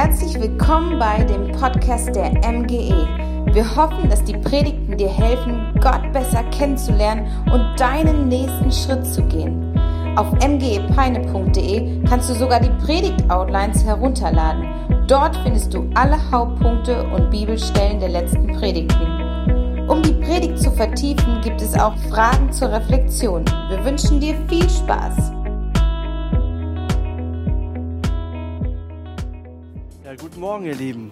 Herzlich willkommen bei dem Podcast der MGE. Wir hoffen, dass die Predigten dir helfen, Gott besser kennenzulernen und deinen nächsten Schritt zu gehen. Auf mgepeine.de kannst du sogar die Predigt-Outlines herunterladen. Dort findest du alle Hauptpunkte und Bibelstellen der letzten Predigten. Um die Predigt zu vertiefen, gibt es auch Fragen zur Reflexion. Wir wünschen dir viel Spaß. Guten Morgen, ihr Lieben.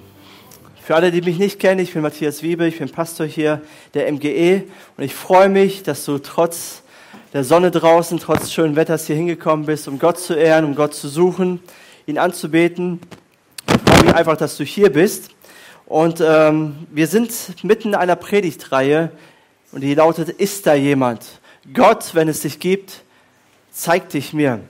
Für alle, die mich nicht kennen, ich bin Matthias Wiebe, ich bin Pastor hier der MGE und ich freue mich, dass du trotz der Sonne draußen, trotz schönen Wetters hier hingekommen bist, um Gott zu ehren, um Gott zu suchen, ihn anzubeten. Ich freue mich einfach, dass du hier bist. Und ähm, wir sind mitten in einer Predigtreihe und die lautet, ist da jemand? Gott, wenn es dich gibt, zeig dich mir.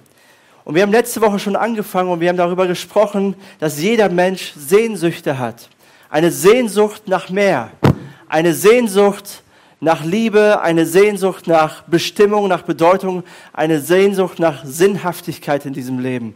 Und wir haben letzte Woche schon angefangen und wir haben darüber gesprochen, dass jeder Mensch Sehnsüchte hat. Eine Sehnsucht nach mehr. Eine Sehnsucht nach Liebe, eine Sehnsucht nach Bestimmung, nach Bedeutung, eine Sehnsucht nach Sinnhaftigkeit in diesem Leben.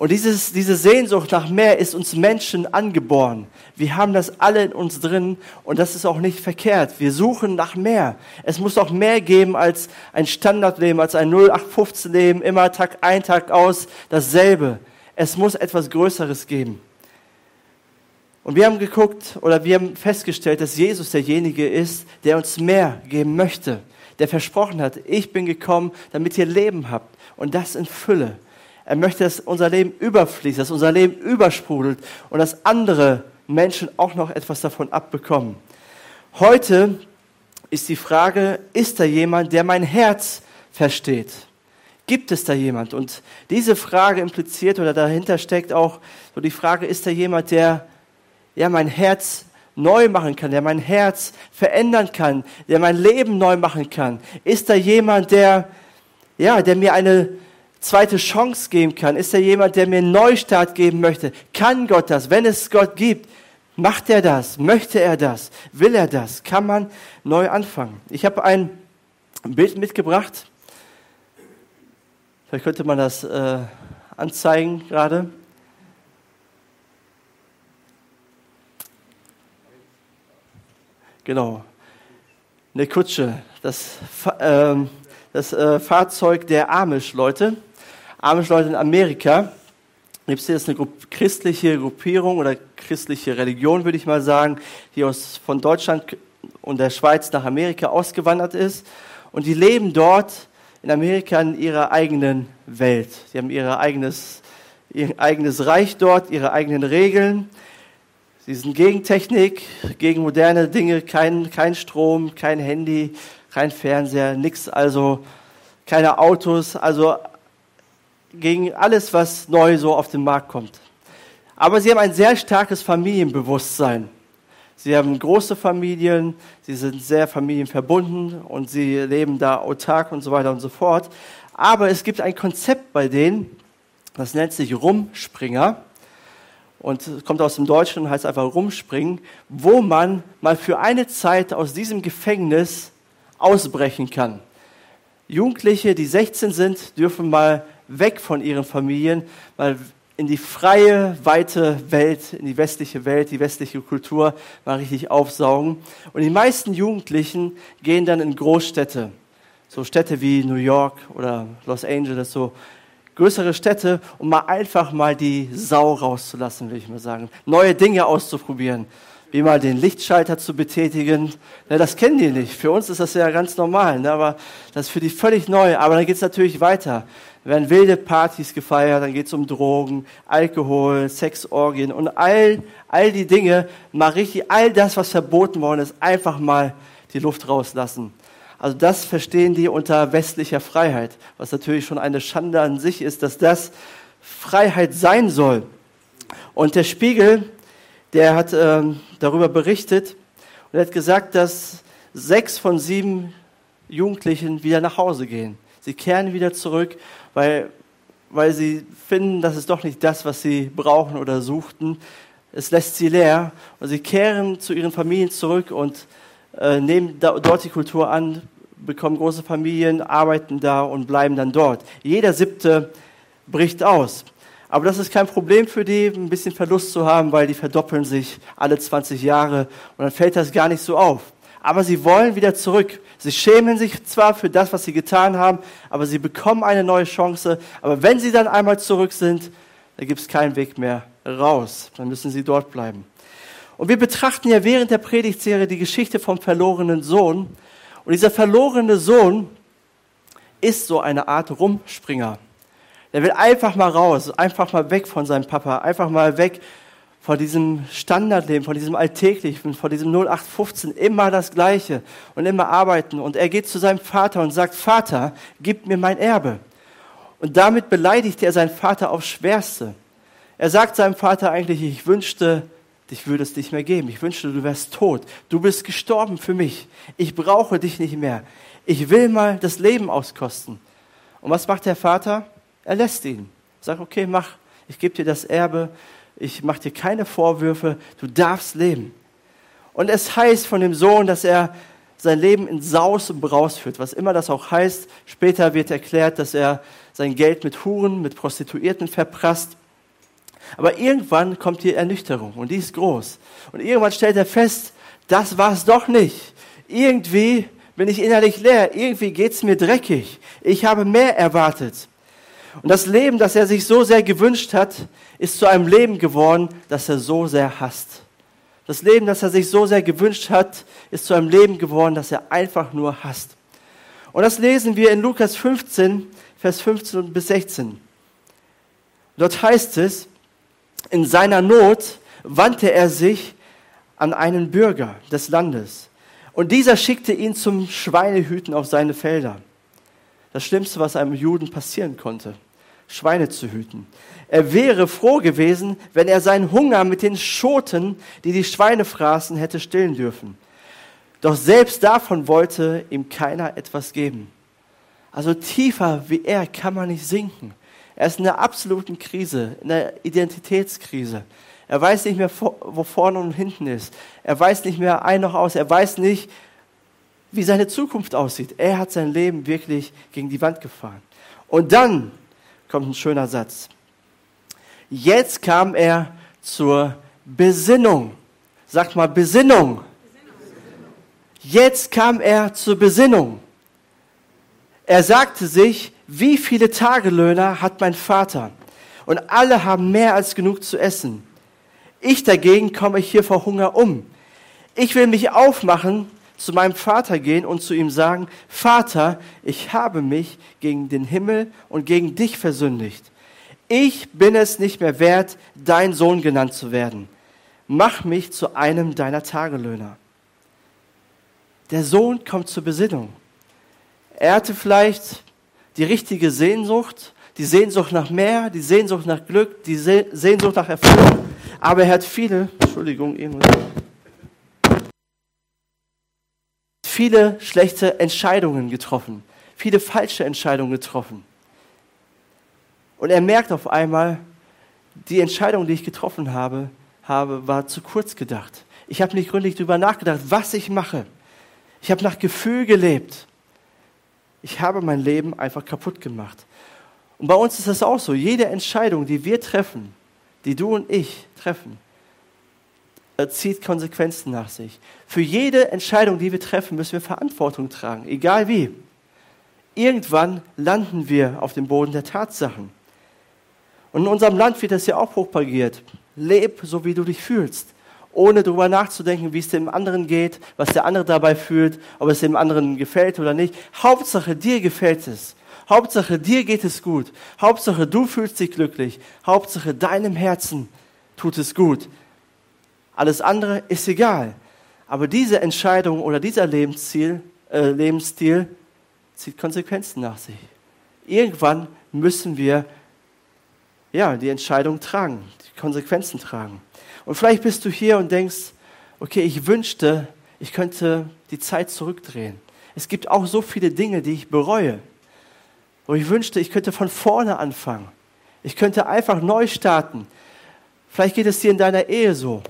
Und dieses, diese Sehnsucht nach mehr ist uns Menschen angeboren. Wir haben das alle in uns drin und das ist auch nicht verkehrt. Wir suchen nach mehr. Es muss auch mehr geben als ein Standardleben, als ein 0815-Leben, immer Tag ein, Tag aus, dasselbe. Es muss etwas Größeres geben. Und wir haben geguckt oder wir haben festgestellt, dass Jesus derjenige ist, der uns mehr geben möchte, der versprochen hat, ich bin gekommen, damit ihr Leben habt und das in Fülle. Er möchte, dass unser Leben überfließt, dass unser Leben übersprudelt und dass andere Menschen auch noch etwas davon abbekommen. Heute ist die Frage, ist da jemand, der mein Herz versteht? Gibt es da jemand? Und diese Frage impliziert oder dahinter steckt auch so die Frage, ist da jemand, der ja mein Herz neu machen kann, der mein Herz verändern kann, der mein Leben neu machen kann? Ist da jemand, der ja, der mir eine zweite Chance geben kann? Ist er jemand, der mir einen Neustart geben möchte? Kann Gott das? Wenn es Gott gibt, macht er das? Möchte er das? Will er das? Kann man neu anfangen? Ich habe ein Bild mitgebracht. Vielleicht könnte man das äh, anzeigen gerade. Genau. Eine Kutsche. Das, äh, das äh, Fahrzeug der Amish-Leute. Amish-Leute in Amerika. Gibt es hier eine Grupp christliche Gruppierung oder christliche Religion, würde ich mal sagen, die aus, von Deutschland und der Schweiz nach Amerika ausgewandert ist. Und die leben dort in Amerika in ihrer eigenen Welt. Sie haben ihre eigenes, ihr eigenes Reich dort, ihre eigenen Regeln. Sie sind gegen Technik, gegen moderne Dinge, kein, kein Strom, kein Handy, kein Fernseher, nichts, also keine Autos, also gegen alles, was neu so auf den Markt kommt. Aber sie haben ein sehr starkes Familienbewusstsein. Sie haben große Familien, sie sind sehr familienverbunden und sie leben da autark und so weiter und so fort. Aber es gibt ein Konzept bei denen, das nennt sich Rumspringer und kommt aus dem Deutschen und heißt einfach Rumspringen, wo man mal für eine Zeit aus diesem Gefängnis ausbrechen kann. Jugendliche, die 16 sind, dürfen mal weg von ihren Familien, mal in die freie, weite Welt, in die westliche Welt, die westliche Kultur mal richtig aufsaugen. Und die meisten Jugendlichen gehen dann in Großstädte, so Städte wie New York oder Los Angeles, so größere Städte, um mal einfach mal die Sau rauszulassen, will ich mal sagen. Neue Dinge auszuprobieren wie mal den Lichtschalter zu betätigen. Ne, das kennen die nicht. Für uns ist das ja ganz normal, ne, aber das ist für die völlig neu. Aber dann geht es natürlich weiter. Da werden wilde Partys gefeiert, dann geht es um Drogen, Alkohol, Sexorgien und all, all die Dinge, mal richtig, all das, was verboten worden ist, einfach mal die Luft rauslassen. Also das verstehen die unter westlicher Freiheit, was natürlich schon eine Schande an sich ist, dass das Freiheit sein soll. Und der Spiegel der hat ähm, darüber berichtet und er hat gesagt, dass sechs von sieben Jugendlichen wieder nach Hause gehen. Sie kehren wieder zurück, weil, weil sie finden, das ist doch nicht das, was sie brauchen oder suchten. Es lässt sie leer und sie kehren zu ihren Familien zurück und äh, nehmen da, dort die Kultur an, bekommen große Familien, arbeiten da und bleiben dann dort. Jeder siebte bricht aus. Aber das ist kein Problem für die, ein bisschen Verlust zu haben, weil die verdoppeln sich alle 20 Jahre und dann fällt das gar nicht so auf. Aber sie wollen wieder zurück. Sie schämen sich zwar für das, was sie getan haben, aber sie bekommen eine neue Chance. Aber wenn sie dann einmal zurück sind, dann gibt es keinen Weg mehr raus. Dann müssen sie dort bleiben. Und wir betrachten ja während der Predigtserie die Geschichte vom verlorenen Sohn. Und dieser verlorene Sohn ist so eine Art Rumspringer. Der will einfach mal raus, einfach mal weg von seinem Papa, einfach mal weg von diesem Standardleben, von diesem Alltäglichen, von diesem 0815, immer das Gleiche und immer arbeiten. Und er geht zu seinem Vater und sagt, Vater, gib mir mein Erbe. Und damit beleidigt er seinen Vater aufs Schwerste. Er sagt seinem Vater eigentlich, ich wünschte, ich würde es nicht mehr geben. Ich wünschte, du wärst tot. Du bist gestorben für mich. Ich brauche dich nicht mehr. Ich will mal das Leben auskosten. Und was macht der Vater? Er lässt ihn. Sagt, okay, mach. Ich gebe dir das Erbe ich mache dir keine Vorwürfe, du darfst leben. Und es heißt von dem Sohn, dass er sein Leben in Saus und Braus führt, was immer das auch heißt. Später wird erklärt, dass er sein Geld mit Huren, mit Prostituierten verprasst. Aber irgendwann kommt die Ernüchterung und die ist groß. Und irgendwann stellt er fest, das war es doch nicht. Irgendwie bin ich innerlich leer, irgendwie geht es mir dreckig. Ich habe mehr erwartet. Und das Leben, das er sich so sehr gewünscht hat, ist zu einem Leben geworden, das er so sehr hasst. Das Leben, das er sich so sehr gewünscht hat, ist zu einem Leben geworden, das er einfach nur hasst. Und das lesen wir in Lukas 15, Vers 15 bis 16. Dort heißt es, in seiner Not wandte er sich an einen Bürger des Landes. Und dieser schickte ihn zum Schweinehüten auf seine Felder das Schlimmste, was einem Juden passieren konnte, Schweine zu hüten. Er wäre froh gewesen, wenn er seinen Hunger mit den Schoten, die die Schweine fraßen, hätte stillen dürfen. Doch selbst davon wollte ihm keiner etwas geben. Also tiefer wie er kann man nicht sinken. Er ist in einer absoluten Krise, in einer Identitätskrise. Er weiß nicht mehr, wo vorne und hinten ist. Er weiß nicht mehr ein noch aus. Er weiß nicht, wie seine Zukunft aussieht. Er hat sein Leben wirklich gegen die Wand gefahren. Und dann kommt ein schöner Satz. Jetzt kam er zur Besinnung. Sagt mal Besinnung. Jetzt kam er zur Besinnung. Er sagte sich, wie viele Tagelöhner hat mein Vater? Und alle haben mehr als genug zu essen. Ich dagegen komme hier vor Hunger um. Ich will mich aufmachen zu meinem Vater gehen und zu ihm sagen, Vater, ich habe mich gegen den Himmel und gegen dich versündigt. Ich bin es nicht mehr wert, dein Sohn genannt zu werden. Mach mich zu einem deiner Tagelöhner. Der Sohn kommt zur Besinnung. Er hatte vielleicht die richtige Sehnsucht, die Sehnsucht nach mehr, die Sehnsucht nach Glück, die Sehnsucht nach Erfüllung, aber er hat viele, Entschuldigung, irgendwas viele schlechte Entscheidungen getroffen, viele falsche Entscheidungen getroffen. Und er merkt auf einmal, die Entscheidung, die ich getroffen habe, habe war zu kurz gedacht. Ich habe nicht gründlich darüber nachgedacht, was ich mache. Ich habe nach Gefühl gelebt. Ich habe mein Leben einfach kaputt gemacht. Und bei uns ist das auch so. Jede Entscheidung, die wir treffen, die du und ich treffen, zieht Konsequenzen nach sich. Für jede Entscheidung, die wir treffen, müssen wir Verantwortung tragen, egal wie. Irgendwann landen wir auf dem Boden der Tatsachen. Und in unserem Land wird das ja auch propagiert. Leb so, wie du dich fühlst, ohne darüber nachzudenken, wie es dem anderen geht, was der andere dabei fühlt, ob es dem anderen gefällt oder nicht. Hauptsache, dir gefällt es. Hauptsache, dir geht es gut. Hauptsache, du fühlst dich glücklich. Hauptsache, deinem Herzen tut es gut. Alles andere ist egal. Aber diese Entscheidung oder dieser Lebensziel, äh, Lebensstil zieht Konsequenzen nach sich. Irgendwann müssen wir ja, die Entscheidung tragen, die Konsequenzen tragen. Und vielleicht bist du hier und denkst, okay, ich wünschte, ich könnte die Zeit zurückdrehen. Es gibt auch so viele Dinge, die ich bereue. Wo ich wünschte, ich könnte von vorne anfangen. Ich könnte einfach neu starten. Vielleicht geht es dir in deiner Ehe so.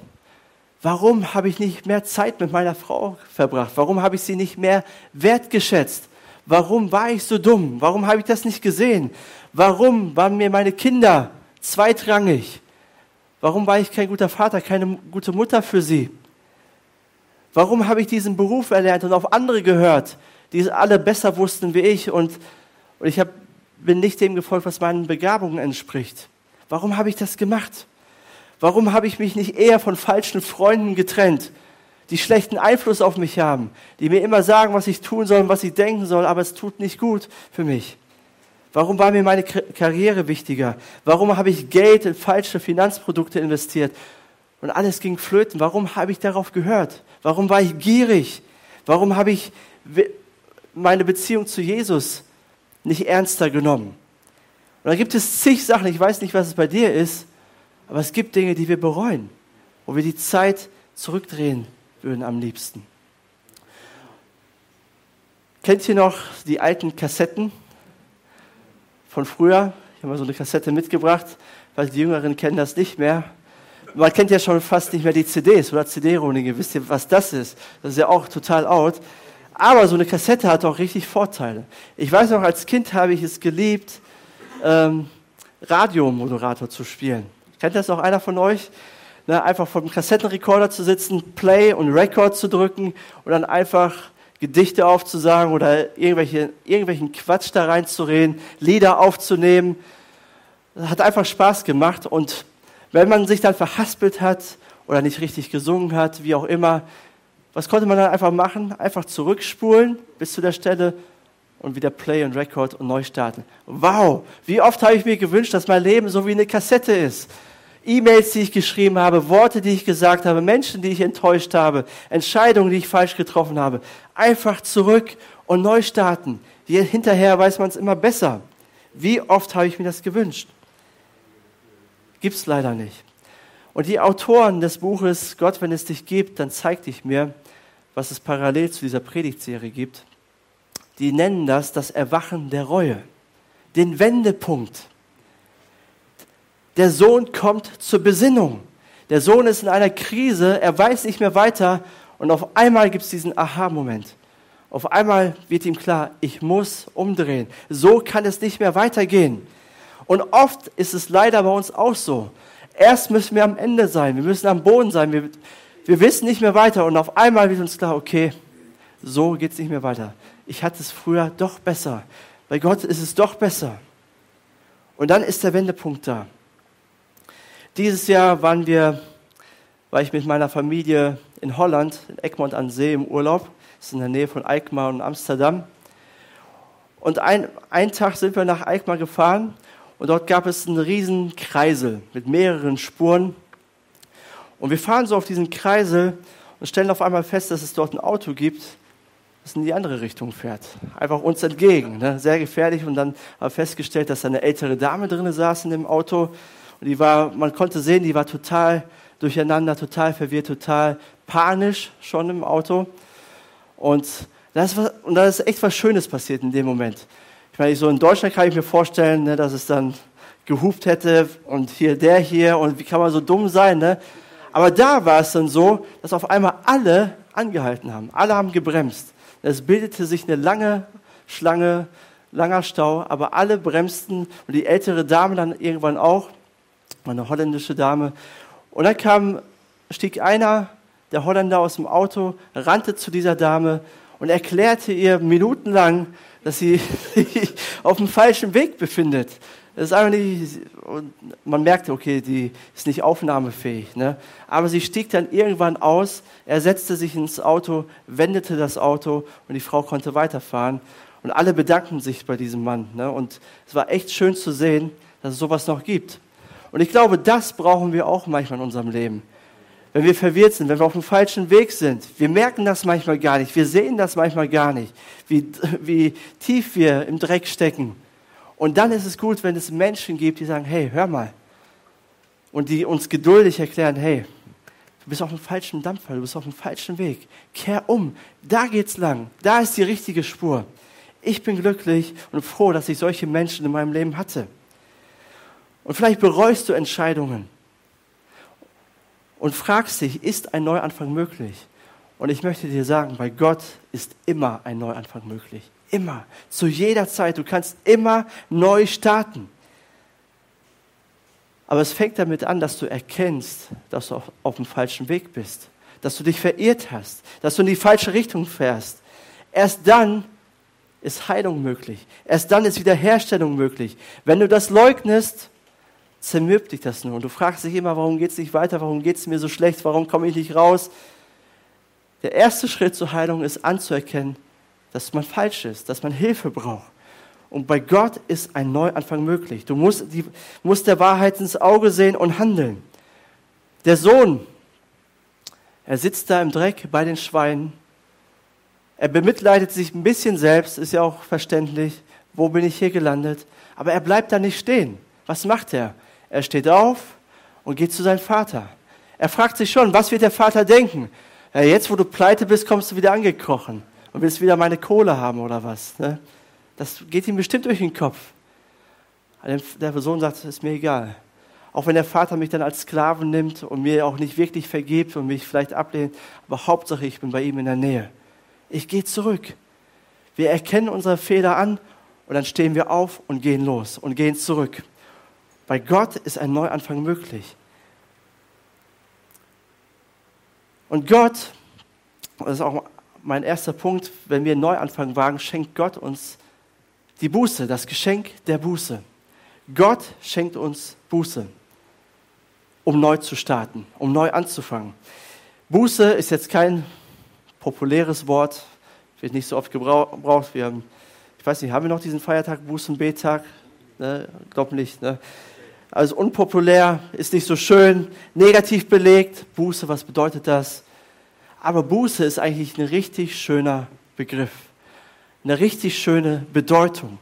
Warum habe ich nicht mehr Zeit mit meiner Frau verbracht? Warum habe ich sie nicht mehr wertgeschätzt? Warum war ich so dumm? Warum habe ich das nicht gesehen? Warum waren mir meine Kinder zweitrangig. Warum war ich kein guter Vater, keine gute Mutter für sie? Warum habe ich diesen Beruf erlernt und auf andere gehört, die es alle besser wussten wie ich und, und ich hab, bin nicht dem gefolgt, was meinen Begabungen entspricht? Warum habe ich das gemacht? Warum habe ich mich nicht eher von falschen Freunden getrennt, die schlechten Einfluss auf mich haben, die mir immer sagen, was ich tun soll und was ich denken soll, aber es tut nicht gut für mich? Warum war mir meine Karriere wichtiger? Warum habe ich Geld in falsche Finanzprodukte investiert? Und alles ging flöten. Warum habe ich darauf gehört? Warum war ich gierig? Warum habe ich meine Beziehung zu Jesus nicht ernster genommen? Und da gibt es zig Sachen. Ich weiß nicht, was es bei dir ist, aber es gibt Dinge, die wir bereuen, wo wir die Zeit zurückdrehen würden am liebsten. Kennt ihr noch die alten Kassetten? von früher. Ich habe mal so eine Kassette mitgebracht, weil die Jüngeren kennen das nicht mehr. Man kennt ja schon fast nicht mehr die CDs oder CD-Roninge. Wisst ihr, was das ist? Das ist ja auch total out. Aber so eine Kassette hat auch richtig Vorteile. Ich weiß noch, als Kind habe ich es geliebt, ähm, Radiomoderator zu spielen. Kennt das noch einer von euch? Ne, einfach vom Kassettenrekorder zu sitzen, Play und Record zu drücken und dann einfach Gedichte aufzusagen oder irgendwelche, irgendwelchen Quatsch da reinzureden, Lieder aufzunehmen. Das hat einfach Spaß gemacht und wenn man sich dann verhaspelt hat oder nicht richtig gesungen hat, wie auch immer, was konnte man dann einfach machen? Einfach zurückspulen bis zu der Stelle und wieder Play und Record und neu starten. Wow, wie oft habe ich mir gewünscht, dass mein Leben so wie eine Kassette ist. E-Mails, die ich geschrieben habe, Worte, die ich gesagt habe, Menschen, die ich enttäuscht habe, Entscheidungen, die ich falsch getroffen habe. Einfach zurück und neu starten. Hinterher weiß man es immer besser. Wie oft habe ich mir das gewünscht? Gibt es leider nicht. Und die Autoren des Buches Gott, wenn es dich gibt, dann zeig dich mir, was es parallel zu dieser Predigtserie gibt. Die nennen das das Erwachen der Reue, den Wendepunkt. Der Sohn kommt zur Besinnung. Der Sohn ist in einer Krise, er weiß nicht mehr weiter und auf einmal gibt es diesen Aha-Moment. Auf einmal wird ihm klar, ich muss umdrehen. So kann es nicht mehr weitergehen. Und oft ist es leider bei uns auch so. Erst müssen wir am Ende sein, wir müssen am Boden sein, wir, wir wissen nicht mehr weiter und auf einmal wird uns klar, okay, so geht es nicht mehr weiter. Ich hatte es früher doch besser. Bei Gott ist es doch besser. Und dann ist der Wendepunkt da. Dieses Jahr waren wir, war ich mit meiner Familie in Holland, in Egmont an See im Urlaub. Das ist in der Nähe von Eikmar und Amsterdam. Und ein, einen Tag sind wir nach Eikmar gefahren und dort gab es einen riesen Kreisel mit mehreren Spuren. Und wir fahren so auf diesen Kreisel und stellen auf einmal fest, dass es dort ein Auto gibt, das in die andere Richtung fährt. Einfach uns entgegen. Ne? Sehr gefährlich. Und dann haben wir festgestellt, dass da eine ältere Dame drin saß in dem Auto die war, man konnte sehen, die war total durcheinander, total verwirrt, total panisch schon im Auto. Und da ist, ist echt was Schönes passiert in dem Moment. Ich meine, so in Deutschland kann ich mir vorstellen, ne, dass es dann gehupt hätte und hier der hier und wie kann man so dumm sein. Ne? Aber da war es dann so, dass auf einmal alle angehalten haben. Alle haben gebremst. Es bildete sich eine lange Schlange, langer Stau, aber alle bremsten und die ältere Dame dann irgendwann auch eine holländische Dame. Und dann kam, stieg einer der Holländer aus dem Auto, rannte zu dieser Dame und erklärte ihr minutenlang, dass sie sich auf dem falschen Weg befindet. Das ist einfach nicht, man merkte, okay, die ist nicht aufnahmefähig. Ne? Aber sie stieg dann irgendwann aus, er setzte sich ins Auto, wendete das Auto und die Frau konnte weiterfahren. Und alle bedankten sich bei diesem Mann. Ne? Und es war echt schön zu sehen, dass es sowas noch gibt. Und ich glaube, das brauchen wir auch manchmal in unserem Leben. Wenn wir verwirrt sind, wenn wir auf dem falschen Weg sind. Wir merken das manchmal gar nicht. Wir sehen das manchmal gar nicht, wie, wie tief wir im Dreck stecken. Und dann ist es gut, wenn es Menschen gibt, die sagen, hey, hör mal. Und die uns geduldig erklären, hey, du bist auf dem falschen Dampfer, du bist auf dem falschen Weg. Kehr um, da geht's lang, da ist die richtige Spur. Ich bin glücklich und froh, dass ich solche Menschen in meinem Leben hatte. Und vielleicht bereust du Entscheidungen und fragst dich, ist ein Neuanfang möglich? Und ich möchte dir sagen, bei Gott ist immer ein Neuanfang möglich. Immer. Zu jeder Zeit. Du kannst immer neu starten. Aber es fängt damit an, dass du erkennst, dass du auf, auf dem falschen Weg bist, dass du dich verirrt hast, dass du in die falsche Richtung fährst. Erst dann ist Heilung möglich. Erst dann ist Wiederherstellung möglich. Wenn du das leugnest, zermürbt dich das nur. Und du fragst dich immer, warum geht es nicht weiter, warum geht es mir so schlecht, warum komme ich nicht raus. Der erste Schritt zur Heilung ist anzuerkennen, dass man falsch ist, dass man Hilfe braucht. Und bei Gott ist ein Neuanfang möglich. Du musst, die, musst der Wahrheit ins Auge sehen und handeln. Der Sohn, er sitzt da im Dreck bei den Schweinen. Er bemitleidet sich ein bisschen selbst, ist ja auch verständlich. Wo bin ich hier gelandet? Aber er bleibt da nicht stehen. Was macht er? Er steht auf und geht zu seinem Vater. Er fragt sich schon, was wird der Vater denken? Ja, jetzt, wo du pleite bist, kommst du wieder angekrochen und willst wieder meine Kohle haben oder was. Ne? Das geht ihm bestimmt durch den Kopf. Der Sohn sagt, es ist mir egal. Auch wenn der Vater mich dann als Sklaven nimmt und mir auch nicht wirklich vergibt und mich vielleicht ablehnt, aber Hauptsache ich bin bei ihm in der Nähe. Ich gehe zurück. Wir erkennen unsere Fehler an und dann stehen wir auf und gehen los und gehen zurück. Bei Gott ist ein Neuanfang möglich. Und Gott, das ist auch mein erster Punkt, wenn wir einen Neuanfang wagen, schenkt Gott uns die Buße, das Geschenk der Buße. Gott schenkt uns Buße, um neu zu starten, um neu anzufangen. Buße ist jetzt kein populäres Wort, wird nicht so oft gebraucht. Wir haben, ich weiß nicht, haben wir noch diesen Feiertag, Bußenbettag? Ne, glaub nicht. Ne? Also unpopulär, ist nicht so schön, negativ belegt. Buße, was bedeutet das? Aber Buße ist eigentlich ein richtig schöner Begriff eine richtig schöne Bedeutung.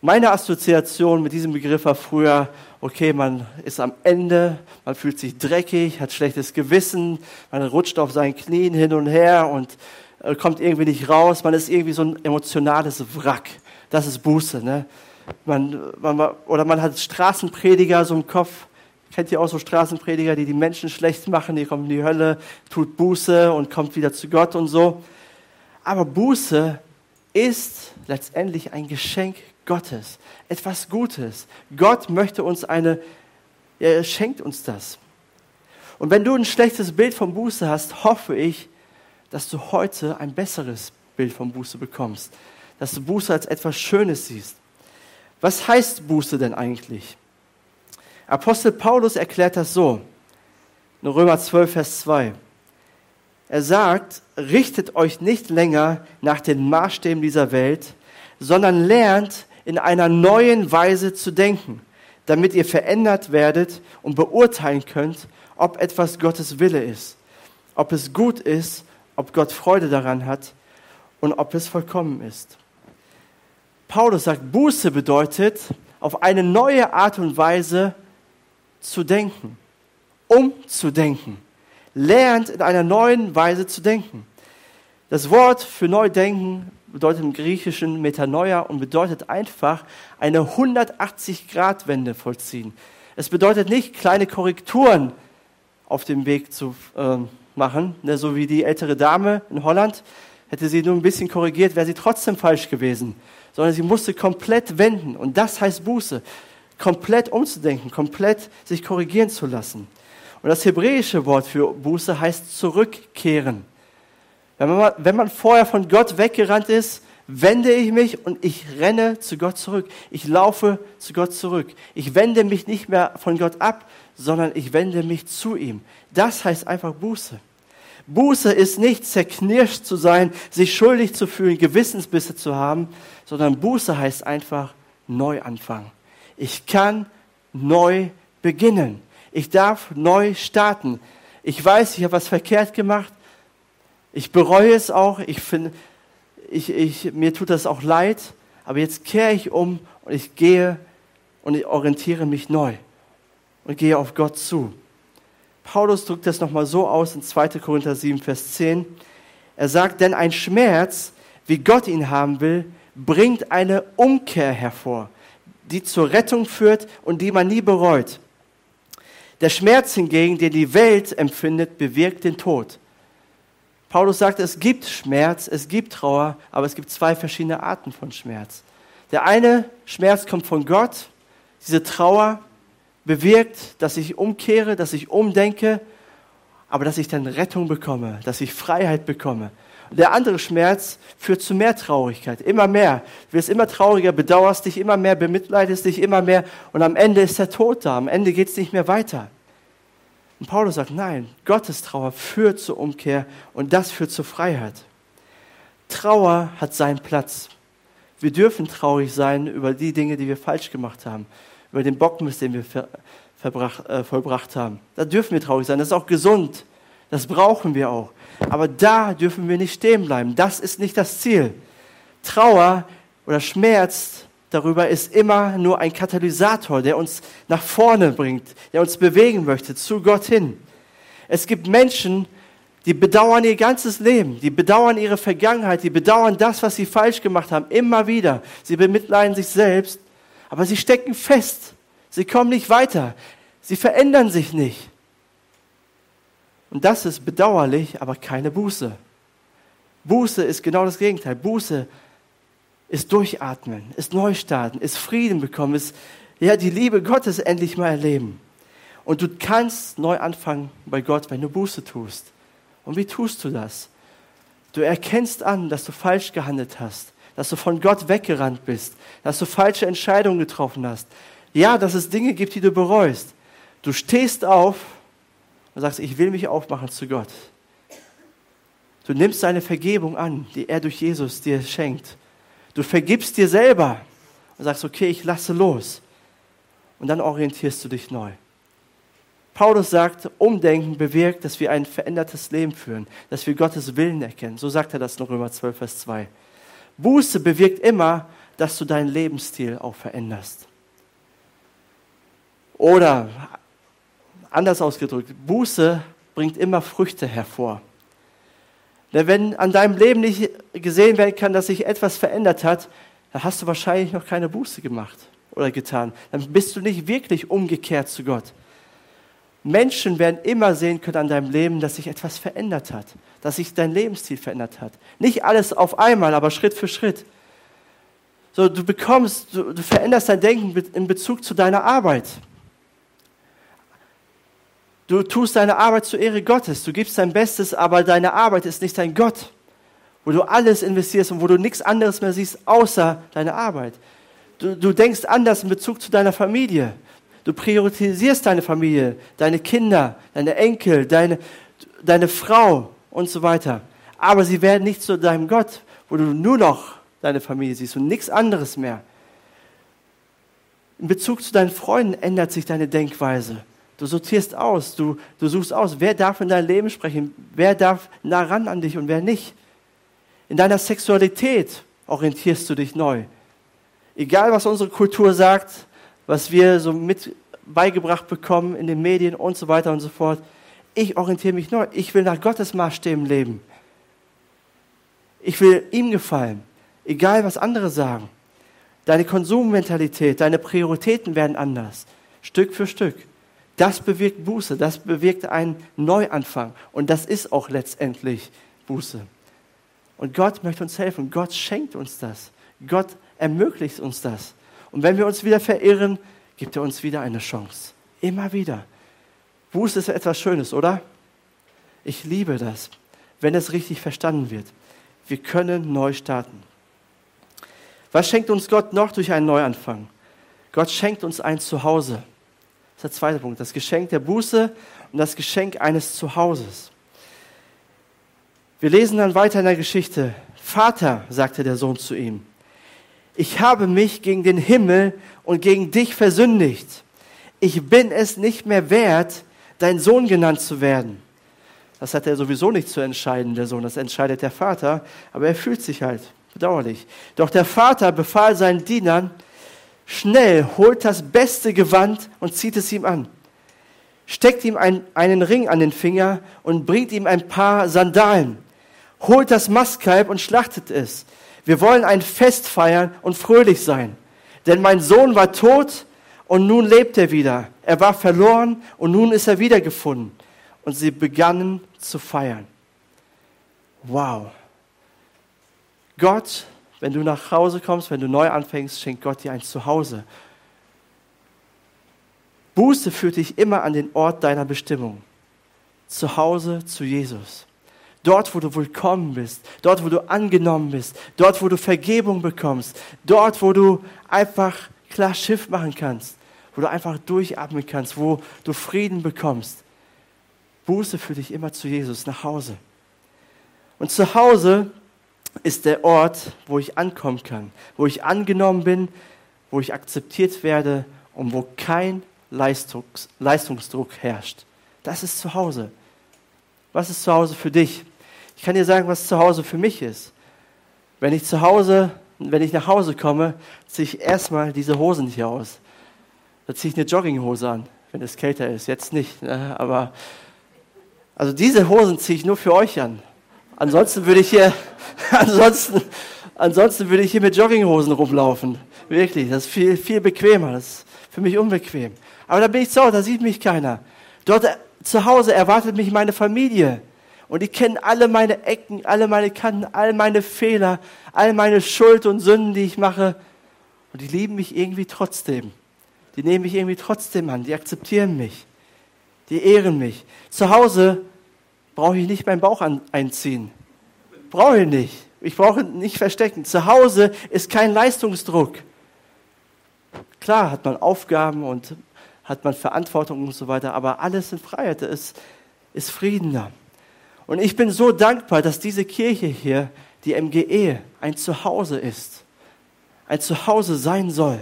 Meine Assoziation mit diesem Begriff war früher, okay, man ist am Ende, man fühlt sich dreckig, hat schlechtes Gewissen, man rutscht auf seinen Knien hin und her und äh, kommt irgendwie nicht raus, man ist irgendwie so ein emotionales Wrack. Das ist Buße. Ne? Man, man, oder man hat Straßenprediger so im Kopf. Kennt ihr auch so Straßenprediger, die die Menschen schlecht machen, die kommen in die Hölle, tut Buße und kommt wieder zu Gott und so. Aber Buße ist letztendlich ein Geschenk Gottes, etwas Gutes. Gott möchte uns eine, er schenkt uns das. Und wenn du ein schlechtes Bild vom Buße hast, hoffe ich, dass du heute ein besseres Bild vom Buße bekommst, dass du Buße als etwas Schönes siehst. Was heißt Buße denn eigentlich? Apostel Paulus erklärt das so, in Römer 12, Vers 2. Er sagt, richtet euch nicht länger nach den Maßstäben dieser Welt, sondern lernt in einer neuen Weise zu denken, damit ihr verändert werdet und beurteilen könnt, ob etwas Gottes Wille ist, ob es gut ist, ob Gott Freude daran hat und ob es vollkommen ist. Paulus sagt, Buße bedeutet, auf eine neue Art und Weise zu denken, umzudenken lernt in einer neuen Weise zu denken. Das Wort für Neudenken bedeutet im Griechischen Metanoia und bedeutet einfach eine 180-Grad-Wende vollziehen. Es bedeutet nicht kleine Korrekturen auf dem Weg zu äh, machen, ne, so wie die ältere Dame in Holland. Hätte sie nur ein bisschen korrigiert, wäre sie trotzdem falsch gewesen. Sondern sie musste komplett wenden. Und das heißt Buße. Komplett umzudenken, komplett sich korrigieren zu lassen. Und das hebräische Wort für Buße heißt zurückkehren. Wenn man, wenn man vorher von Gott weggerannt ist, wende ich mich und ich renne zu Gott zurück. Ich laufe zu Gott zurück. Ich wende mich nicht mehr von Gott ab, sondern ich wende mich zu ihm. Das heißt einfach Buße. Buße ist nicht zerknirscht zu sein, sich schuldig zu fühlen, Gewissensbisse zu haben, sondern Buße heißt einfach Neuanfang. Ich kann neu beginnen. Ich darf neu starten. Ich weiß, ich habe was verkehrt gemacht. Ich bereue es auch. Ich finde, ich, ich, mir tut das auch leid. Aber jetzt kehre ich um und ich gehe und ich orientiere mich neu und gehe auf Gott zu. Paulus drückt das nochmal so aus in 2. Korinther 7, Vers 10. Er sagt, denn ein Schmerz, wie Gott ihn haben will, bringt eine Umkehr hervor, die zur Rettung führt und die man nie bereut. Der Schmerz hingegen, den die Welt empfindet, bewirkt den Tod. Paulus sagt, es gibt Schmerz, es gibt Trauer, aber es gibt zwei verschiedene Arten von Schmerz. Der eine Schmerz kommt von Gott, diese Trauer, bewirkt, dass ich umkehre, dass ich umdenke, aber dass ich dann Rettung bekomme, dass ich Freiheit bekomme. Der andere Schmerz führt zu mehr Traurigkeit, immer mehr. Du wirst immer trauriger, bedauerst dich immer mehr, bemitleidest dich immer mehr und am Ende ist der Tod da, am Ende geht es nicht mehr weiter. Und Paulus sagt, nein, Gottes Trauer führt zur Umkehr und das führt zur Freiheit. Trauer hat seinen Platz. Wir dürfen traurig sein über die Dinge, die wir falsch gemacht haben, über den Bockmist, den wir ver äh, vollbracht haben. Da dürfen wir traurig sein. Das ist auch gesund. Das brauchen wir auch. Aber da dürfen wir nicht stehen bleiben. Das ist nicht das Ziel. Trauer oder Schmerz darüber ist immer nur ein Katalysator, der uns nach vorne bringt, der uns bewegen möchte zu Gott hin. Es gibt Menschen, die bedauern ihr ganzes Leben, die bedauern ihre Vergangenheit, die bedauern das, was sie falsch gemacht haben, immer wieder. Sie bemitleiden sich selbst, aber sie stecken fest. Sie kommen nicht weiter. Sie verändern sich nicht. Und das ist bedauerlich, aber keine Buße. Buße ist genau das Gegenteil. Buße ist Durchatmen, ist Neustarten, ist Frieden bekommen, ist ja die Liebe Gottes endlich mal erleben. Und du kannst neu anfangen bei Gott, wenn du Buße tust. Und wie tust du das? Du erkennst an, dass du falsch gehandelt hast, dass du von Gott weggerannt bist, dass du falsche Entscheidungen getroffen hast. Ja, dass es Dinge gibt, die du bereust. Du stehst auf und sagst, ich will mich aufmachen zu Gott. Du nimmst seine Vergebung an, die er durch Jesus dir schenkt. Du vergibst dir selber und sagst, okay, ich lasse los. Und dann orientierst du dich neu. Paulus sagt, Umdenken bewirkt, dass wir ein verändertes Leben führen, dass wir Gottes Willen erkennen. So sagt er das in Römer 12, Vers 2. Buße bewirkt immer, dass du deinen Lebensstil auch veränderst. Oder anders ausgedrückt, Buße bringt immer Früchte hervor. Denn wenn an deinem Leben nicht gesehen werden kann, dass sich etwas verändert hat, dann hast du wahrscheinlich noch keine Buße gemacht oder getan. Dann bist du nicht wirklich umgekehrt zu Gott. Menschen werden immer sehen können an deinem Leben, dass sich etwas verändert hat, dass sich dein Lebensstil verändert hat. Nicht alles auf einmal, aber Schritt für Schritt. So, du bekommst, du, du veränderst dein Denken in Bezug zu deiner Arbeit. Du tust deine Arbeit zur Ehre Gottes, du gibst dein Bestes, aber deine Arbeit ist nicht dein Gott, wo du alles investierst und wo du nichts anderes mehr siehst, außer deine Arbeit. Du, du denkst anders in Bezug zu deiner Familie. Du priorisierst deine Familie, deine Kinder, deine Enkel, deine, deine Frau und so weiter. Aber sie werden nicht zu deinem Gott, wo du nur noch deine Familie siehst und nichts anderes mehr. In Bezug zu deinen Freunden ändert sich deine Denkweise. Du sortierst aus, du, du suchst aus, wer darf in dein Leben sprechen, wer darf nah ran an dich und wer nicht. In deiner Sexualität orientierst du dich neu. Egal, was unsere Kultur sagt, was wir so mit beigebracht bekommen in den Medien und so weiter und so fort. Ich orientiere mich neu. Ich will nach Gottes Maßstäben leben. Ich will ihm gefallen, egal was andere sagen. Deine Konsummentalität, deine Prioritäten werden anders, Stück für Stück. Das bewirkt Buße, das bewirkt einen Neuanfang und das ist auch letztendlich Buße. Und Gott möchte uns helfen, Gott schenkt uns das, Gott ermöglicht uns das. Und wenn wir uns wieder verirren, gibt er uns wieder eine Chance. Immer wieder. Buße ist etwas Schönes, oder? Ich liebe das, wenn es richtig verstanden wird. Wir können neu starten. Was schenkt uns Gott noch durch einen Neuanfang? Gott schenkt uns ein Zuhause. Das ist der zweite Punkt. Das Geschenk der Buße und das Geschenk eines Zuhauses. Wir lesen dann weiter in der Geschichte. Vater, sagte der Sohn zu ihm, ich habe mich gegen den Himmel und gegen dich versündigt. Ich bin es nicht mehr wert, dein Sohn genannt zu werden. Das hat er sowieso nicht zu entscheiden, der Sohn, das entscheidet der Vater, aber er fühlt sich halt bedauerlich. Doch der Vater befahl seinen Dienern, schnell holt das beste Gewand und zieht es ihm an. Steckt ihm ein, einen Ring an den Finger und bringt ihm ein paar Sandalen. Holt das Mastkalb und schlachtet es. Wir wollen ein Fest feiern und fröhlich sein. Denn mein Sohn war tot und nun lebt er wieder. Er war verloren und nun ist er wiedergefunden. Und sie begannen zu feiern. Wow. Gott, wenn du nach Hause kommst, wenn du neu anfängst, schenkt Gott dir ein Zuhause. Buße führt dich immer an den Ort deiner Bestimmung. Zu Hause zu Jesus. Dort, wo du willkommen bist, dort, wo du angenommen bist, dort, wo du Vergebung bekommst, dort, wo du einfach klar Schiff machen kannst, wo du einfach durchatmen kannst, wo du Frieden bekommst. Buße für dich immer zu Jesus, nach Hause. Und zu Hause ist der Ort, wo ich ankommen kann, wo ich angenommen bin, wo ich akzeptiert werde und wo kein Leistungs Leistungsdruck herrscht. Das ist zu Hause. Was ist zu Hause für dich? Ich kann dir sagen, was zu Hause für mich ist. Wenn ich zu Hause, wenn ich nach Hause komme, ziehe ich erstmal diese Hosen hier aus. Da ziehe ich eine Jogginghose an, wenn es kälter ist. Jetzt nicht, ne? aber also diese Hosen ziehe ich nur für euch an. Ansonsten würde ich hier, ansonsten, ansonsten würde ich hier mit Jogginghosen rumlaufen. Wirklich, das ist viel, viel bequemer. Das ist für mich unbequem. Aber da bin ich zu Hause, da sieht mich keiner. Dort zu Hause erwartet mich meine Familie. Und die kennen alle meine Ecken, alle meine Kanten, all meine Fehler, all meine Schuld und Sünden, die ich mache. Und die lieben mich irgendwie trotzdem. Die nehmen mich irgendwie trotzdem an. Die akzeptieren mich. Die ehren mich. Zu Hause brauche ich nicht meinen Bauch an, einziehen. Brauche ich nicht. Ich brauche nicht verstecken. Zu Hause ist kein Leistungsdruck. Klar hat man Aufgaben und hat man Verantwortung und so weiter, aber alles in Freiheit ist, ist Frieden da. Und ich bin so dankbar, dass diese Kirche hier, die MGE, ein Zuhause ist. Ein Zuhause sein soll.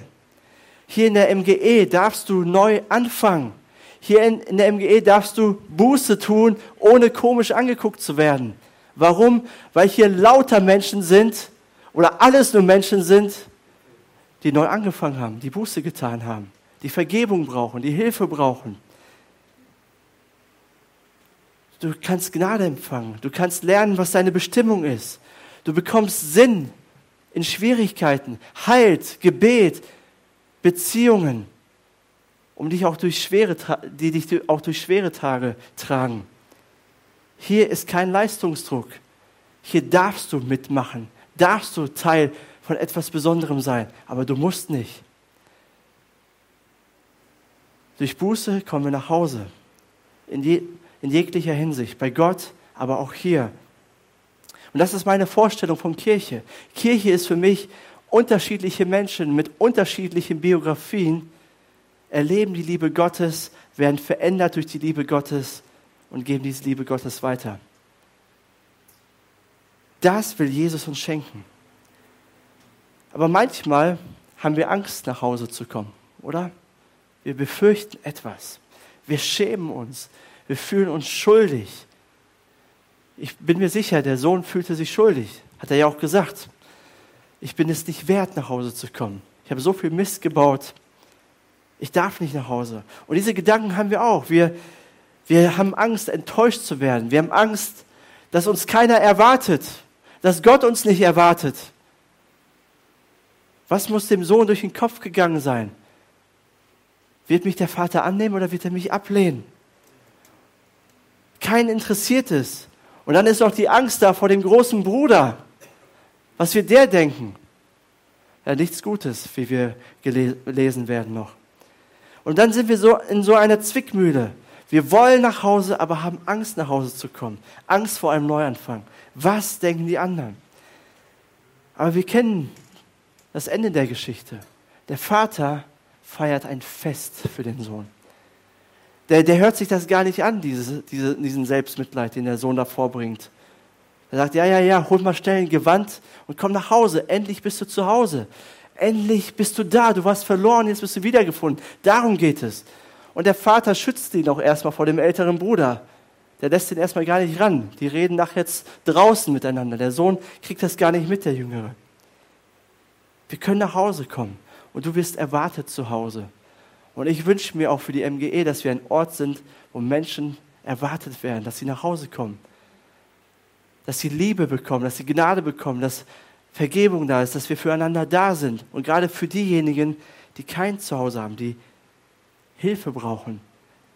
Hier in der MGE darfst du neu anfangen. Hier in, in der MGE darfst du Buße tun, ohne komisch angeguckt zu werden. Warum? Weil hier lauter Menschen sind oder alles nur Menschen sind, die neu angefangen haben, die Buße getan haben, die Vergebung brauchen, die Hilfe brauchen. Du kannst Gnade empfangen, du kannst lernen, was deine Bestimmung ist. Du bekommst Sinn in Schwierigkeiten, Halt, Gebet, Beziehungen um dich auch durch schwere, die dich auch durch schwere Tage tragen. Hier ist kein Leistungsdruck. Hier darfst du mitmachen, darfst du Teil von etwas Besonderem sein, aber du musst nicht. Durch Buße kommen wir nach Hause, in, je, in jeglicher Hinsicht, bei Gott, aber auch hier. Und das ist meine Vorstellung von Kirche. Kirche ist für mich unterschiedliche Menschen mit unterschiedlichen Biografien, erleben die Liebe Gottes, werden verändert durch die Liebe Gottes und geben diese Liebe Gottes weiter. Das will Jesus uns schenken. Aber manchmal haben wir Angst, nach Hause zu kommen, oder? Wir befürchten etwas. Wir schämen uns. Wir fühlen uns schuldig. Ich bin mir sicher, der Sohn fühlte sich schuldig. Hat er ja auch gesagt. Ich bin es nicht wert, nach Hause zu kommen. Ich habe so viel Mist gebaut. Ich darf nicht nach Hause. Und diese Gedanken haben wir auch. Wir, wir haben Angst, enttäuscht zu werden. Wir haben Angst, dass uns keiner erwartet, dass Gott uns nicht erwartet. Was muss dem Sohn durch den Kopf gegangen sein? Wird mich der Vater annehmen oder wird er mich ablehnen? Kein interessiert es. Und dann ist noch die Angst da vor dem großen Bruder. Was wird der denken? Ja, nichts Gutes, wie wir gelesen werden noch. Und dann sind wir so in so einer Zwickmühle. Wir wollen nach Hause, aber haben Angst, nach Hause zu kommen. Angst vor einem Neuanfang. Was denken die anderen? Aber wir kennen das Ende der Geschichte. Der Vater feiert ein Fest für den Sohn. Der, der hört sich das gar nicht an, diese, diese, diesen Selbstmitleid, den der Sohn da vorbringt. Er sagt, ja, ja, ja, hol mal schnell ein Gewand und komm nach Hause. Endlich bist du zu Hause. Endlich bist du da, du warst verloren, jetzt bist du wiedergefunden. Darum geht es. Und der Vater schützt ihn auch erstmal vor dem älteren Bruder. Der lässt ihn erstmal gar nicht ran. Die reden nachher jetzt draußen miteinander. Der Sohn kriegt das gar nicht mit, der Jüngere. Wir können nach Hause kommen und du wirst erwartet zu Hause. Und ich wünsche mir auch für die MGE, dass wir ein Ort sind, wo Menschen erwartet werden, dass sie nach Hause kommen. Dass sie Liebe bekommen, dass sie Gnade bekommen, dass Vergebung da ist, dass wir füreinander da sind. Und gerade für diejenigen, die kein Zuhause haben, die Hilfe brauchen.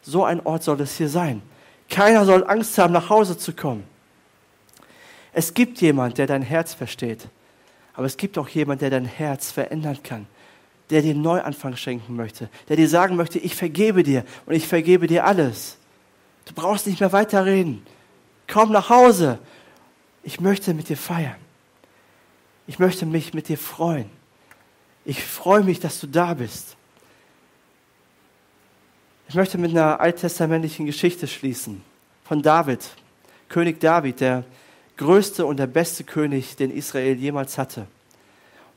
So ein Ort soll es hier sein. Keiner soll Angst haben, nach Hause zu kommen. Es gibt jemand, der dein Herz versteht. Aber es gibt auch jemand, der dein Herz verändern kann. Der dir einen Neuanfang schenken möchte, der dir sagen möchte, ich vergebe dir und ich vergebe dir alles. Du brauchst nicht mehr weiterreden. Komm nach Hause. Ich möchte mit dir feiern. Ich möchte mich mit dir freuen. Ich freue mich, dass du da bist. Ich möchte mit einer alttestamentlichen Geschichte schließen von David, König David, der größte und der beste König, den Israel jemals hatte.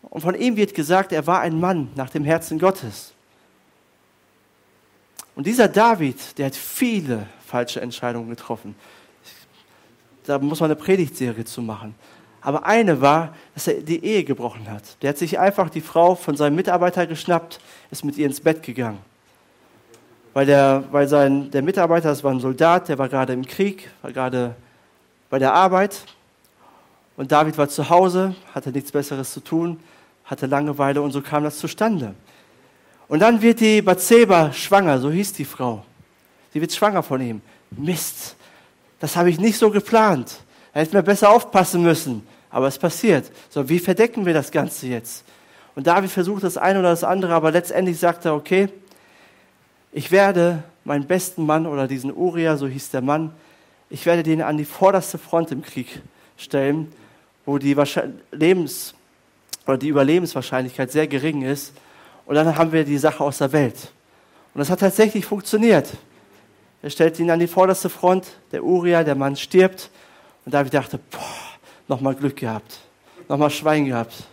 Und von ihm wird gesagt, er war ein Mann nach dem Herzen Gottes. Und dieser David, der hat viele falsche Entscheidungen getroffen. Da muss man eine Predigtserie zu machen. Aber eine war, dass er die Ehe gebrochen hat. Der hat sich einfach die Frau von seinem Mitarbeiter geschnappt, ist mit ihr ins Bett gegangen. Weil, der, weil sein, der Mitarbeiter, das war ein Soldat, der war gerade im Krieg, war gerade bei der Arbeit. Und David war zu Hause, hatte nichts Besseres zu tun, hatte Langeweile und so kam das zustande. Und dann wird die Bathseba schwanger, so hieß die Frau. Sie wird schwanger von ihm. Mist, das habe ich nicht so geplant. Da hätten wir besser aufpassen müssen. Aber es passiert. So, wie verdecken wir das Ganze jetzt? Und David versucht das eine oder das andere, aber letztendlich sagt er, okay, ich werde meinen besten Mann oder diesen Uriah, so hieß der Mann, ich werde den an die vorderste Front im Krieg stellen, wo die, Lebens oder die Überlebenswahrscheinlichkeit sehr gering ist. Und dann haben wir die Sache aus der Welt. Und das hat tatsächlich funktioniert. Er stellt ihn an die vorderste Front, der Uriah, der Mann stirbt. Und David dachte, boah, nochmal Glück gehabt, nochmal Schwein gehabt.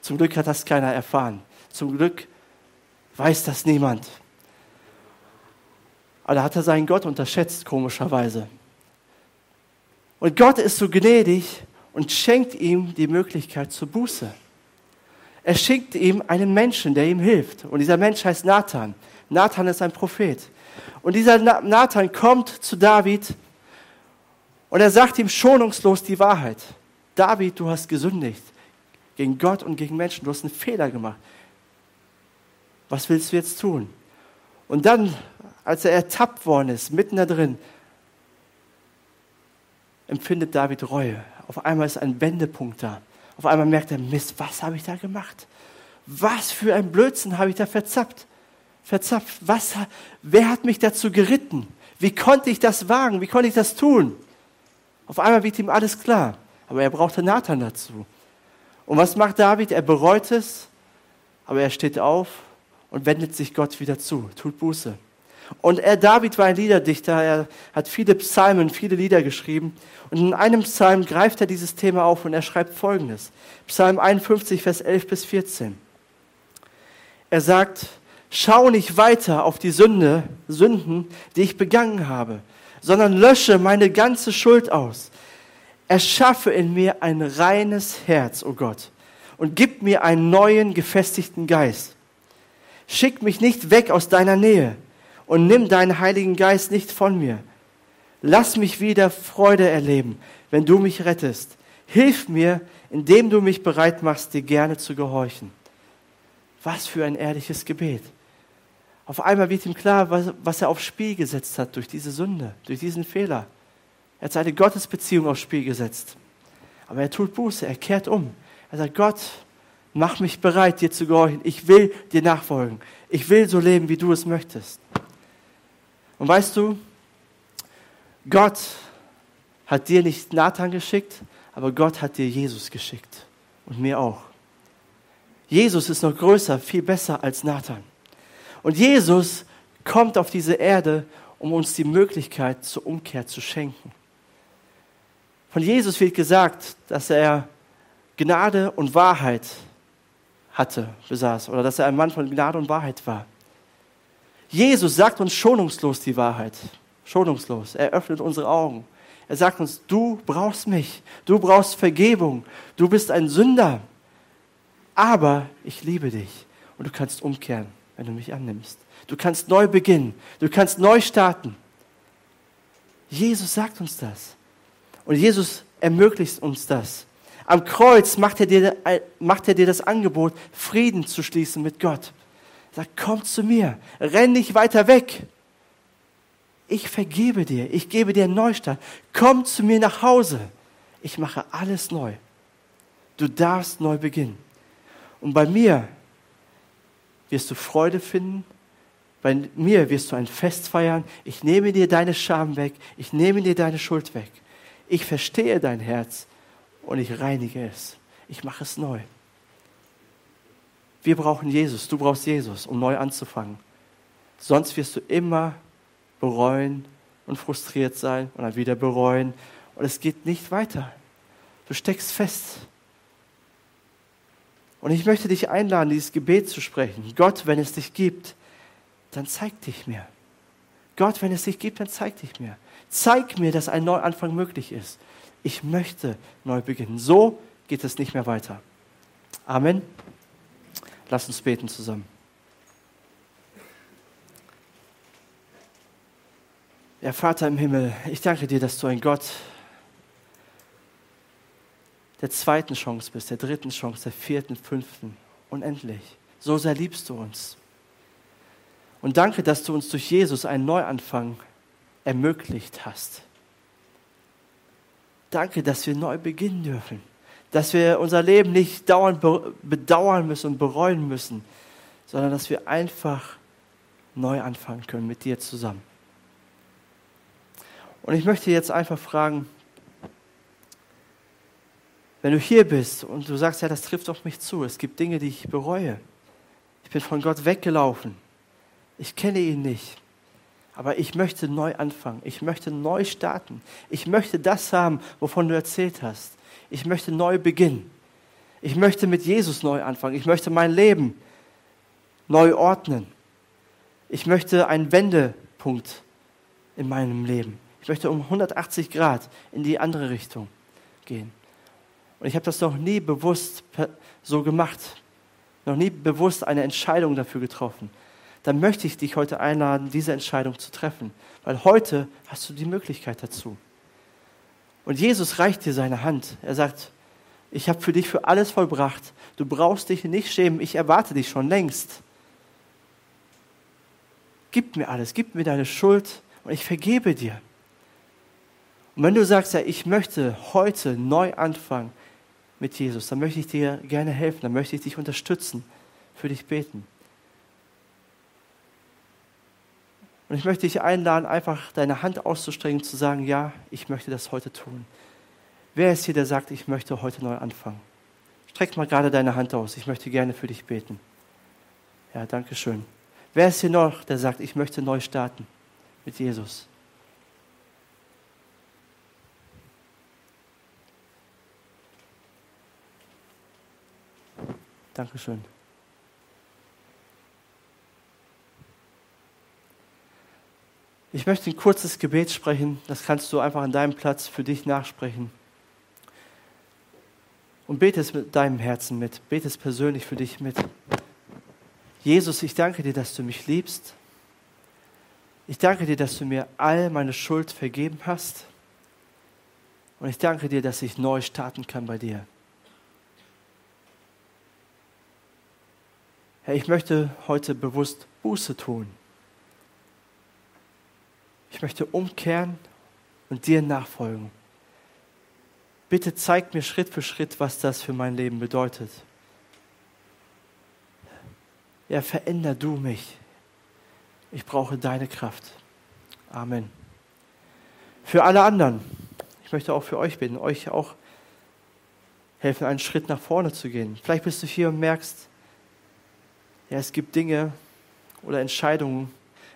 Zum Glück hat das keiner erfahren. Zum Glück weiß das niemand. Aber da hat er seinen Gott unterschätzt, komischerweise. Und Gott ist so gnädig und schenkt ihm die Möglichkeit zur Buße. Er schickt ihm einen Menschen, der ihm hilft. Und dieser Mensch heißt Nathan. Nathan ist ein Prophet. Und dieser Nathan kommt zu David und er sagt ihm schonungslos die Wahrheit. David, du hast gesündigt gegen Gott und gegen Menschen. Du hast einen Fehler gemacht. Was willst du jetzt tun? Und dann, als er ertappt worden ist, mitten da drin, empfindet David Reue. Auf einmal ist ein Wendepunkt da. Auf einmal merkt er, Mist, was habe ich da gemacht? Was für ein Blödsinn habe ich da verzappt? Verzapft. Was, wer hat mich dazu geritten? Wie konnte ich das wagen? Wie konnte ich das tun? Auf einmal wird ihm alles klar. Aber er brauchte Nathan dazu. Und was macht David? Er bereut es, aber er steht auf und wendet sich Gott wieder zu, tut Buße. Und er, David war ein Liederdichter, er hat viele Psalmen, viele Lieder geschrieben. Und in einem Psalm greift er dieses Thema auf und er schreibt folgendes. Psalm 51, Vers 11 bis 14. Er sagt, schau nicht weiter auf die Sünde, Sünden, die ich begangen habe, sondern lösche meine ganze Schuld aus. Erschaffe in mir ein reines Herz, o oh Gott, und gib mir einen neuen, gefestigten Geist. Schick mich nicht weg aus deiner Nähe und nimm deinen Heiligen Geist nicht von mir. Lass mich wieder Freude erleben, wenn du mich rettest. Hilf mir, indem du mich bereit machst, dir gerne zu gehorchen. Was für ein ehrliches Gebet. Auf einmal wird ihm klar, was, was er aufs Spiel gesetzt hat durch diese Sünde, durch diesen Fehler. Er hat seine Gottesbeziehung aufs Spiel gesetzt. Aber er tut Buße, er kehrt um. Er sagt, Gott, mach mich bereit, dir zu gehorchen. Ich will dir nachfolgen. Ich will so leben, wie du es möchtest. Und weißt du, Gott hat dir nicht Nathan geschickt, aber Gott hat dir Jesus geschickt. Und mir auch. Jesus ist noch größer, viel besser als Nathan. Und Jesus kommt auf diese Erde, um uns die Möglichkeit zur Umkehr zu schenken. Von Jesus wird gesagt, dass er Gnade und Wahrheit hatte, besaß, oder dass er ein Mann von Gnade und Wahrheit war. Jesus sagt uns schonungslos die Wahrheit. Schonungslos. Er öffnet unsere Augen. Er sagt uns, du brauchst mich. Du brauchst Vergebung. Du bist ein Sünder. Aber ich liebe dich. Und du kannst umkehren, wenn du mich annimmst. Du kannst neu beginnen. Du kannst neu starten. Jesus sagt uns das. Und Jesus ermöglicht uns das. Am Kreuz macht er dir, macht er dir das Angebot, Frieden zu schließen mit Gott. Sag, komm zu mir, renn nicht weiter weg. Ich vergebe dir, ich gebe dir einen Neustart. Komm zu mir nach Hause. Ich mache alles neu. Du darfst neu beginnen. Und bei mir wirst du Freude finden. Bei mir wirst du ein Fest feiern. Ich nehme dir deine Scham weg. Ich nehme dir deine Schuld weg. Ich verstehe dein Herz und ich reinige es. Ich mache es neu. Wir brauchen Jesus. Du brauchst Jesus, um neu anzufangen. Sonst wirst du immer bereuen und frustriert sein und dann wieder bereuen. Und es geht nicht weiter. Du steckst fest. Und ich möchte dich einladen, dieses Gebet zu sprechen. Gott, wenn es dich gibt, dann zeig dich mir. Gott, wenn es dich gibt, dann zeig dich mir. Zeig mir, dass ein Neuanfang möglich ist. Ich möchte neu beginnen. So geht es nicht mehr weiter. Amen. Lass uns beten zusammen. Ja, Vater im Himmel, ich danke dir, dass du ein Gott der zweiten Chance bist, der dritten Chance, der vierten, fünften. Unendlich. So sehr liebst du uns. Und danke, dass du uns durch Jesus einen Neuanfang ermöglicht hast. Danke, dass wir neu beginnen dürfen. Dass wir unser Leben nicht dauernd bedauern müssen und bereuen müssen, sondern dass wir einfach neu anfangen können mit dir zusammen. Und ich möchte jetzt einfach fragen, wenn du hier bist und du sagst, ja, das trifft auf mich zu, es gibt Dinge, die ich bereue. Ich bin von Gott weggelaufen. Ich kenne ihn nicht. Aber ich möchte neu anfangen. Ich möchte neu starten. Ich möchte das haben, wovon du erzählt hast. Ich möchte neu beginnen. Ich möchte mit Jesus neu anfangen. Ich möchte mein Leben neu ordnen. Ich möchte einen Wendepunkt in meinem Leben. Ich möchte um 180 Grad in die andere Richtung gehen. Und ich habe das noch nie bewusst so gemacht, noch nie bewusst eine Entscheidung dafür getroffen. Dann möchte ich dich heute einladen, diese Entscheidung zu treffen, weil heute hast du die Möglichkeit dazu. Und Jesus reicht dir seine Hand. Er sagt, ich habe für dich für alles vollbracht. Du brauchst dich nicht schämen. Ich erwarte dich schon längst. Gib mir alles, gib mir deine Schuld und ich vergebe dir. Und wenn du sagst, ja, ich möchte heute neu anfangen mit Jesus, dann möchte ich dir gerne helfen, dann möchte ich dich unterstützen, für dich beten. Und ich möchte dich einladen, einfach deine Hand auszustrecken, zu sagen, ja, ich möchte das heute tun. Wer ist hier, der sagt, ich möchte heute neu anfangen? Streck mal gerade deine Hand aus, ich möchte gerne für dich beten. Ja, danke schön. Wer ist hier noch, der sagt, ich möchte neu starten mit Jesus? Dankeschön. Ich möchte ein kurzes Gebet sprechen, das kannst du einfach an deinem Platz für dich nachsprechen. Und bete es mit deinem Herzen mit, bete es persönlich für dich mit. Jesus, ich danke dir, dass du mich liebst. Ich danke dir, dass du mir all meine Schuld vergeben hast. Und ich danke dir, dass ich neu starten kann bei dir. Herr, ich möchte heute bewusst Buße tun. Ich möchte umkehren und dir nachfolgen. Bitte zeig mir Schritt für Schritt, was das für mein Leben bedeutet. Ja, veränder du mich. Ich brauche deine Kraft. Amen. Für alle anderen, ich möchte auch für euch bitten, euch auch helfen, einen Schritt nach vorne zu gehen. Vielleicht bist du hier und merkst, ja, es gibt Dinge oder Entscheidungen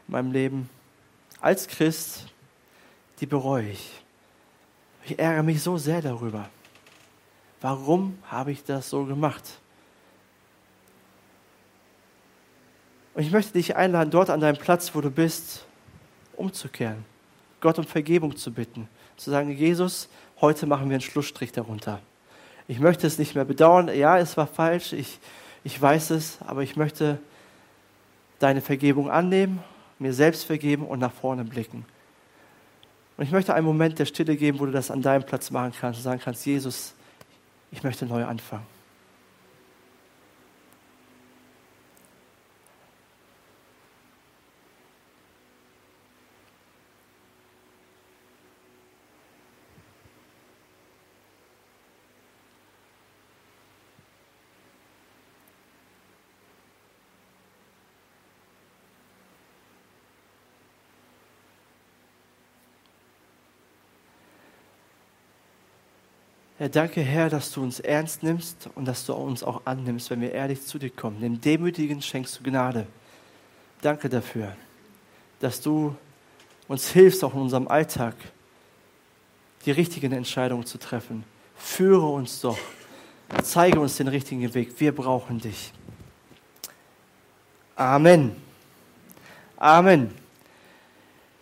in meinem Leben als Christ, die bereue ich. Ich ärgere mich so sehr darüber. Warum habe ich das so gemacht? Und ich möchte dich einladen, dort an deinem Platz, wo du bist, umzukehren, Gott um Vergebung zu bitten, zu sagen, Jesus, heute machen wir einen Schlussstrich darunter. Ich möchte es nicht mehr bedauern, ja, es war falsch, ich, ich weiß es, aber ich möchte deine Vergebung annehmen, mir selbst vergeben und nach vorne blicken. Und ich möchte einen Moment der Stille geben, wo du das an deinem Platz machen kannst und sagen kannst, Jesus, ich möchte neu anfangen. Danke, Herr, dass du uns ernst nimmst und dass du uns auch annimmst, wenn wir ehrlich zu dir kommen. Dem Demütigen schenkst du Gnade. Danke dafür, dass du uns hilfst, auch in unserem Alltag die richtigen Entscheidungen zu treffen. Führe uns doch. Zeige uns den richtigen Weg. Wir brauchen dich. Amen. Amen.